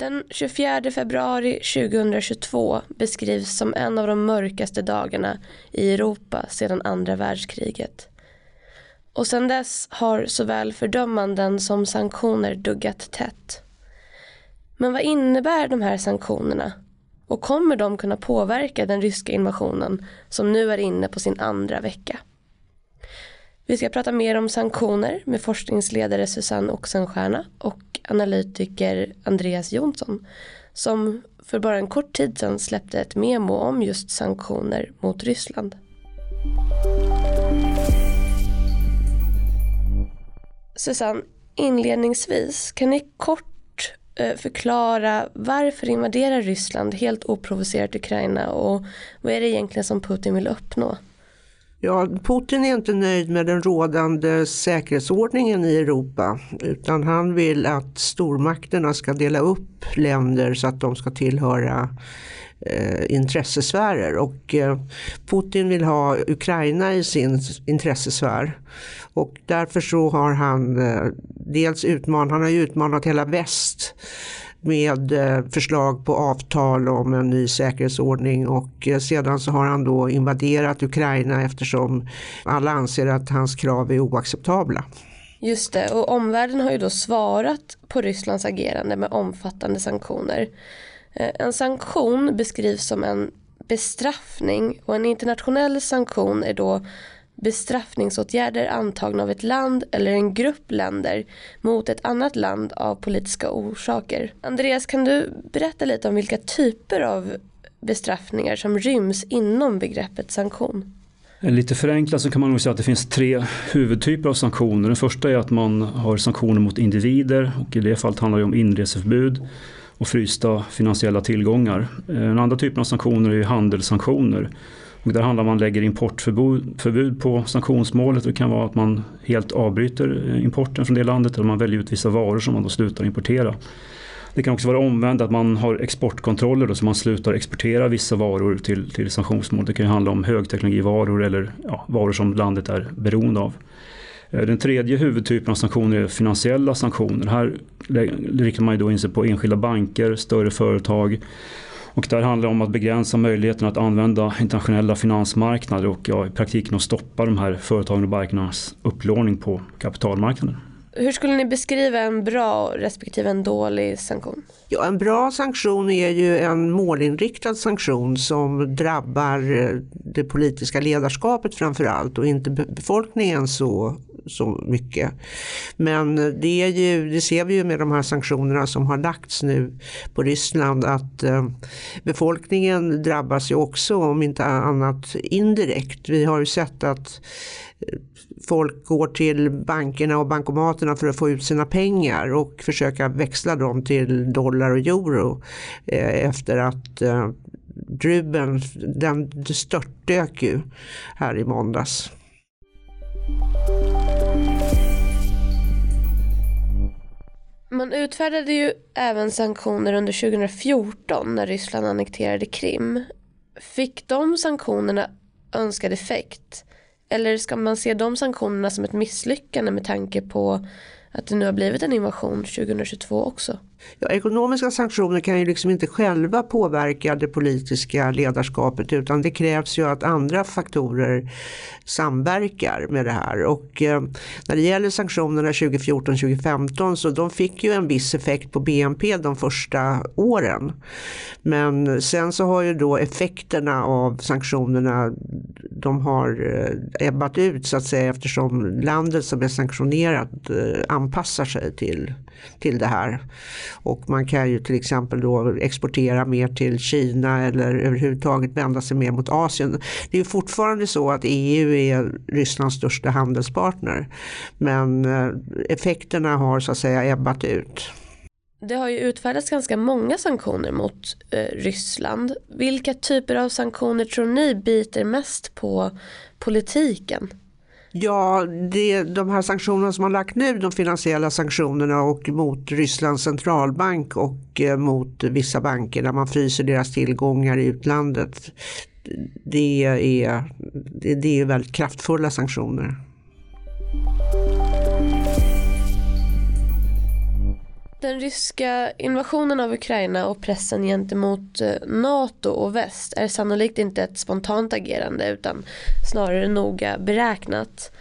Den 24 februari 2022 beskrivs som en av de mörkaste dagarna i Europa sedan andra världskriget. Och sedan dess har såväl fördömanden som sanktioner duggat tätt. Men vad innebär de här sanktionerna? Och kommer de kunna påverka den ryska invasionen som nu är inne på sin andra vecka? Vi ska prata mer om sanktioner med forskningsledare Susanne Oxenstierna och analytiker Andreas Jonsson som för bara en kort tid sedan släppte ett memo om just sanktioner mot Ryssland. Susanne, inledningsvis, kan ni kort eh, förklara varför invaderar Ryssland helt oprovocerat Ukraina och vad är det egentligen som Putin vill uppnå? Ja, Putin är inte nöjd med den rådande säkerhetsordningen i Europa utan han vill att stormakterna ska dela upp länder så att de ska tillhöra eh, intressesfärer och eh, Putin vill ha Ukraina i sin intressesfär. Och därför så har han eh, dels utmanat, han har utmanat hela väst med eh, förslag på avtal om en ny säkerhetsordning och eh, sedan så har han då invaderat Ukraina eftersom alla anser att hans krav är oacceptabla. Just det, och omvärlden har ju då svarat på Rysslands agerande med omfattande sanktioner. Eh, en sanktion beskrivs som en bestraffning och en internationell sanktion är då bestraffningsåtgärder antagna av ett land eller en grupp länder mot ett annat land av politiska orsaker. Andreas, kan du berätta lite om vilka typer av bestraffningar som ryms inom begreppet sanktion? Eh, lite förenklat så kan man nog säga att det finns tre huvudtyper av sanktioner. Den första är att man har sanktioner mot individer och i det fallet handlar det om inreseförbud och frysta finansiella tillgångar. Eh, den andra typen av sanktioner är handelssanktioner och där handlar man lägger importförbud på sanktionsmålet. Det kan vara att man helt avbryter eh, importen från det landet eller man väljer ut vissa varor som man då slutar importera. Det kan också vara omvänt att man har exportkontroller då, så man slutar exportera vissa varor till, till sanktionsmål. Det kan ju handla om högteknologivaror eller ja, varor som landet är beroende av. Eh, den tredje huvudtypen av sanktioner är finansiella sanktioner. Här riktar man ju då in sig på enskilda banker, större företag och där handlar det om att begränsa möjligheten att använda internationella finansmarknader och ja, i praktiken att stoppa de här företagen och bankernas upplåning på kapitalmarknaden. Hur skulle ni beskriva en bra respektive en dålig sanktion? Ja, en bra sanktion är ju en målinriktad sanktion som drabbar eh, det politiska ledarskapet framför allt och inte befolkningen så så mycket. Men det, är ju, det ser vi ju med de här sanktionerna som har lagts nu på Ryssland att eh, befolkningen drabbas ju också om inte annat indirekt. Vi har ju sett att eh, folk går till bankerna och bankomaterna för att få ut sina pengar och försöka växla dem till dollar och euro eh, efter att Druben, den störtdök ju här i måndags. Man utfärdade ju även sanktioner under 2014 när Ryssland annekterade Krim. Fick de sanktionerna önskad effekt? Eller ska man se de sanktionerna som ett misslyckande med tanke på att det nu har blivit en invasion 2022 också? Ja, ekonomiska sanktioner kan ju liksom inte själva påverka det politiska ledarskapet utan det krävs ju att andra faktorer samverkar med det här. Och eh, när det gäller sanktionerna 2014-2015 så de fick ju en viss effekt på BNP de första åren. Men sen så har ju då effekterna av sanktionerna de har eh, ebbat ut så att säga eftersom landet som är sanktionerat eh, anpassar sig till, till det här. Och man kan ju till exempel då exportera mer till Kina eller överhuvudtaget vända sig mer mot Asien. Det är fortfarande så att EU är Rysslands största handelspartner. Men eh, effekterna har så att säga ebbat ut. Det har ju utfärdats ganska många sanktioner mot eh, Ryssland. Vilka typer av sanktioner tror ni biter mest på politiken? Ja, det, de här sanktionerna som har lagt nu, de finansiella sanktionerna och mot Rysslands centralbank och eh, mot vissa banker där man fryser deras tillgångar i utlandet. Det är, det, det är väldigt kraftfulla sanktioner. Den ryska invasionen av Ukraina och pressen gentemot eh, NATO och väst är sannolikt inte ett spontant agerande utan snarare noga beräknat.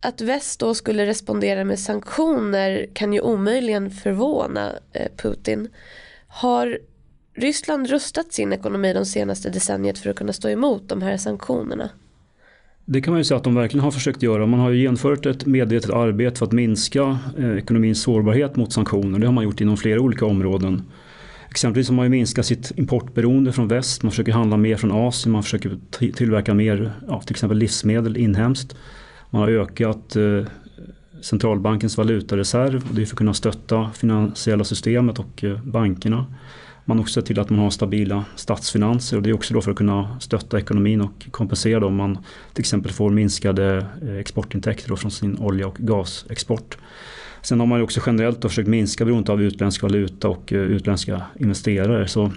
Att väst då skulle respondera med sanktioner kan ju omöjligen förvåna eh, Putin. Har Ryssland rustat sin ekonomi de senaste decenniet för att kunna stå emot de här sanktionerna? Det kan man ju säga att de verkligen har försökt göra. Man har ju genomfört ett medvetet arbete för att minska eh, ekonomins sårbarhet mot sanktioner. Det har man gjort inom flera olika områden. Exempelvis har man ju minskat sitt importberoende från väst. Man försöker handla mer från Asien. Man försöker tillverka mer, ja, till exempel livsmedel inhemskt. Man har ökat eh, centralbankens valutareserv. Det är för att kunna stötta finansiella systemet och eh, bankerna. Man också ser till att man har stabila statsfinanser och det är också då för att kunna stötta ekonomin och kompensera om man till exempel får minskade eh, exportintäkter exportintäkter från sin olja och gasexport. Sen har man också generellt då försökt minska beroendet av utländsk valuta och eh, utländska investerare. Så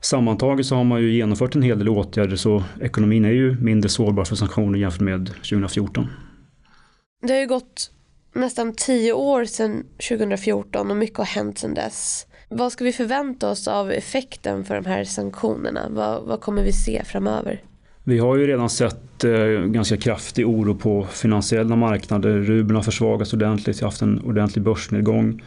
sammantaget så har man ju genomfört en hel del åtgärder så ekonomin är ju mindre sårbar för sanktioner jämfört med 2014. Det har ju gått nästan tio år sedan 2014 och mycket har hänt sedan dess. Vad ska vi förvänta oss av effekten för de här sanktionerna? Vad, vad kommer vi se framöver? Vi har ju redan sett eh, ganska kraftig oro på finansiella marknader. Rubeln har försvagats ordentligt, vi har haft en ordentlig börsnedgång.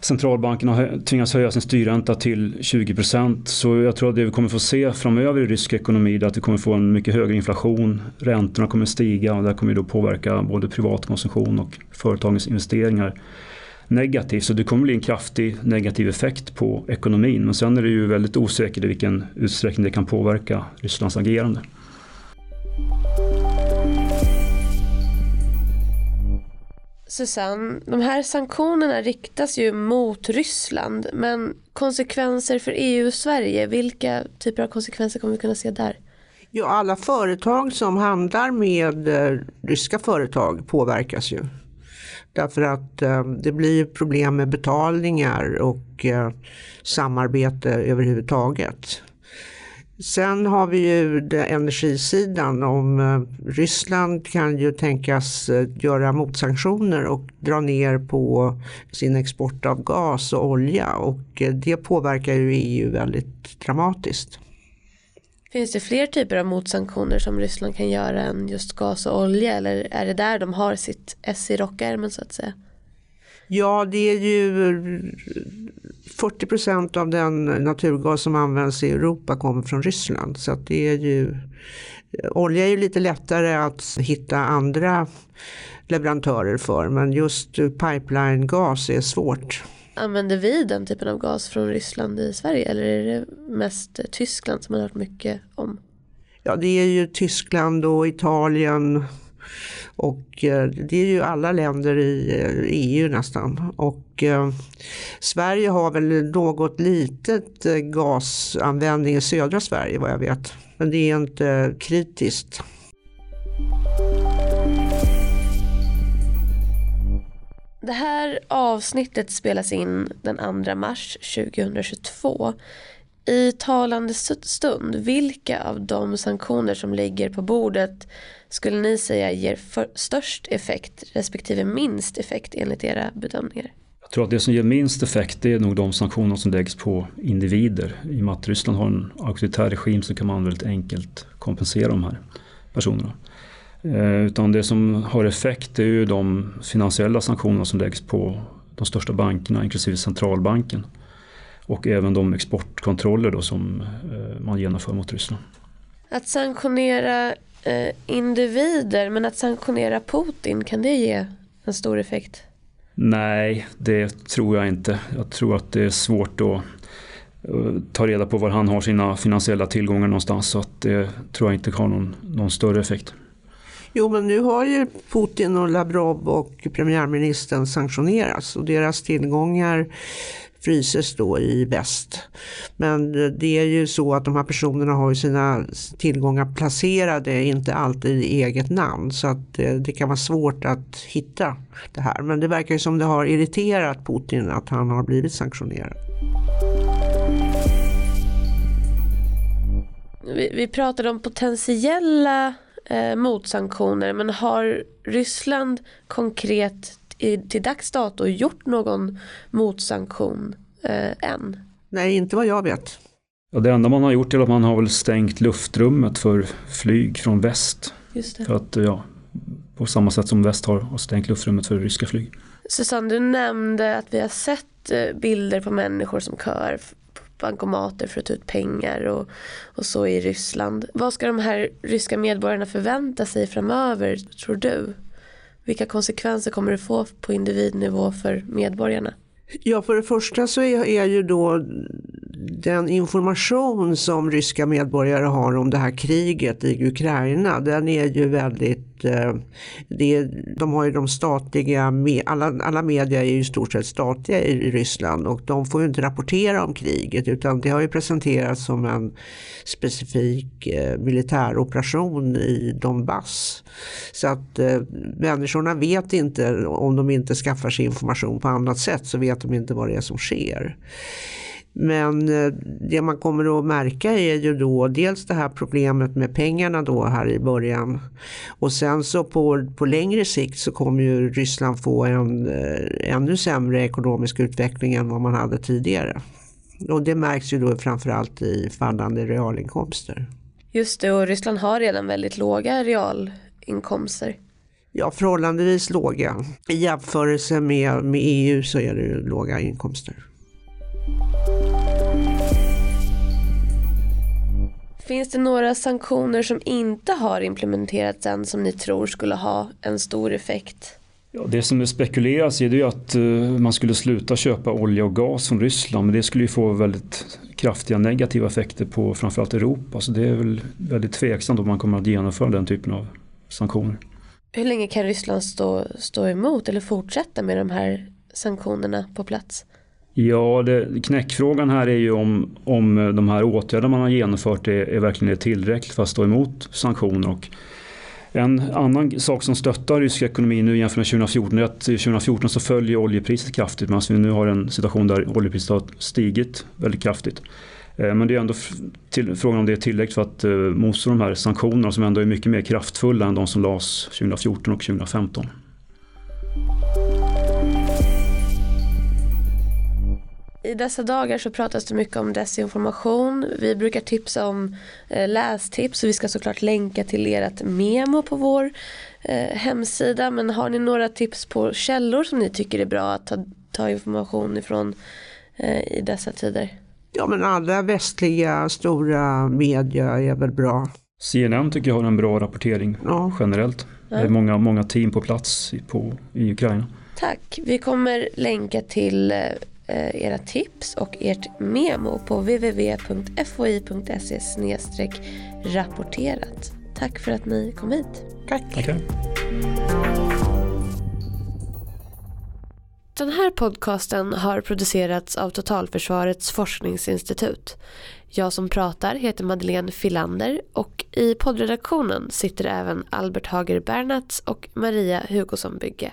Centralbanken har tvingats höja sin styrränta till 20 procent. Så jag tror att det vi kommer få se framöver i rysk ekonomi är att vi kommer få en mycket högre inflation. Räntorna kommer stiga och det kommer då påverka både privat konsumtion och företagens investeringar negativt. Så det kommer bli en kraftig negativ effekt på ekonomin. Men sen är det ju väldigt osäkert i vilken utsträckning det kan påverka Rysslands agerande. Susanne, de här sanktionerna riktas ju mot Ryssland men konsekvenser för EU och Sverige, vilka typer av konsekvenser kommer vi kunna se där? Ja, alla företag som handlar med eh, ryska företag påverkas ju. Därför att eh, det blir problem med betalningar och eh, samarbete överhuvudtaget. Sen har vi ju energisidan. Om eh, Ryssland kan ju tänkas eh, göra motsanktioner och dra ner på sin export av gas och olja och eh, det påverkar ju EU väldigt dramatiskt. Finns det fler typer av motsanktioner som Ryssland kan göra än just gas och olja eller är det där de har sitt S i rockärmen så att säga? Ja, det är ju 40 procent av den naturgas som används i Europa kommer från Ryssland. Så att det är ju, olja är ju lite lättare att hitta andra leverantörer för men just pipeline-gas är svårt. Använder vi den typen av gas från Ryssland i Sverige eller är det mest Tyskland som man har hört mycket om? Ja det är ju Tyskland och Italien och eh, det är ju alla länder i eh, EU nästan. Och eh, Sverige har väl något litet eh, gasanvändning i södra Sverige vad jag vet. Men det är inte kritiskt. Det här avsnittet spelas in den 2 mars 2022. I talande stund, vilka av de sanktioner som ligger på bordet skulle ni säga ger störst effekt respektive minst effekt enligt era bedömningar? Jag tror att det som ger minst effekt är nog de sanktioner som läggs på individer. I och med att Ryssland har en auktoritär regim så kan man väldigt enkelt kompensera de här personerna. Eh, utan det som har effekt är ju de finansiella sanktionerna som läggs på de största bankerna inklusive centralbanken. Och även de exportkontroller då som eh, man genomför mot Ryssland. Att sanktionera eh, individer men att sanktionera Putin, kan det ge en stor effekt? Nej, det tror jag inte. Jag tror att det är svårt att ta reda på var han har sina finansiella tillgångar någonstans. Så att det tror jag inte har någon, någon större effekt. Jo men nu har ju Putin och Lavrov och premiärministern sanktionerats och deras tillgångar fryses då i väst. Men det är ju så att de här personerna har ju sina tillgångar placerade, inte alltid i eget namn. Så att eh, det kan vara svårt att hitta det här. Men det verkar ju som det har irriterat Putin att han har blivit sanktionerad. Vi, vi pratade om potentiella eh, motsanktioner men har Ryssland konkret i, till dags dato gjort någon motsanktion eh, än? Nej, inte vad jag vet. Ja, det enda man har gjort är att man har väl stängt luftrummet för flyg från väst. Just det. För att, ja, på samma sätt som väst har stängt luftrummet för ryska flyg. Susanne, du nämnde att vi har sett eh, bilder på människor som kör bankomater för att ta ut pengar och, och så i Ryssland. Vad ska de här ryska medborgarna förvänta sig framöver tror du? Vilka konsekvenser kommer det få på individnivå för medborgarna? Ja, för det första så är, är ju då den information som ryska medborgare har om det här kriget i Ukraina, den är ju väldigt, eh, det, de har ju de statliga, alla, alla media är ju i stort sett statliga i Ryssland och de får ju inte rapportera om kriget utan det har ju presenterats som en specifik militär militäroperation i Donbass. Så att eh, människorna vet inte, om de inte skaffar sig information på annat sätt så vet de inte vad det är som sker. Men eh, det man kommer att märka är ju då dels det här problemet med pengarna då här i början. Och sen så på, på längre sikt så kommer ju Ryssland få en eh, ännu sämre ekonomisk utveckling än vad man hade tidigare. Och det märks ju då framförallt i fallande realinkomster. Just det, och Ryssland har redan väldigt låga realinkomster. Ja, förhållandevis låga. I jämförelse med, med EU så är det ju låga inkomster. Finns det några sanktioner som inte har implementerats än som ni tror skulle ha en stor effekt? Ja, det som spekuleras i är att uh, man skulle sluta köpa olja och gas från Ryssland men det skulle ju få väldigt kraftiga negativa effekter på framförallt Europa så det är väl väldigt tveksamt om man kommer att genomföra den typen av sanktioner. Hur länge kan Ryssland stå, stå emot eller fortsätta med de här sanktionerna på plats? Ja, det, knäckfrågan här är ju om, om de här åtgärderna man har genomfört är, är verkligen är tillräckligt för att stå emot sanktioner. Och en annan sak som stöttar rysk ekonomi nu jämfört med 2014 är att 2014 så följer oljepriset kraftigt medan vi nu har en situation där oljepriset har stigit väldigt kraftigt. Eh, men det är ändå till, frågan om det är tillräckligt för att uh, motstå de här sanktionerna som ändå är mycket mer kraftfulla än de som lades 2014 och 2015. I dessa dagar så pratas det mycket om desinformation. Vi brukar tipsa om eh, lästips och vi ska såklart länka till ert memo på vår eh, hemsida. Men har ni några tips på källor som ni tycker är bra att ta, ta information ifrån eh, i dessa tider? Ja men alla västliga stora media är väl bra. CNN tycker jag har en bra rapportering ja. generellt. Ja. Det är många, många team på plats på, i Ukraina. Tack. Vi kommer länka till era tips och ert memo på www.foi.se rapporterat. Tack för att ni kom hit. Tack. Okay. Den här podcasten har producerats av Totalförsvarets forskningsinstitut. Jag som pratar heter Madeleine Filander och i poddredaktionen sitter även Albert Hager Bernats och Maria Hugosson Bygge.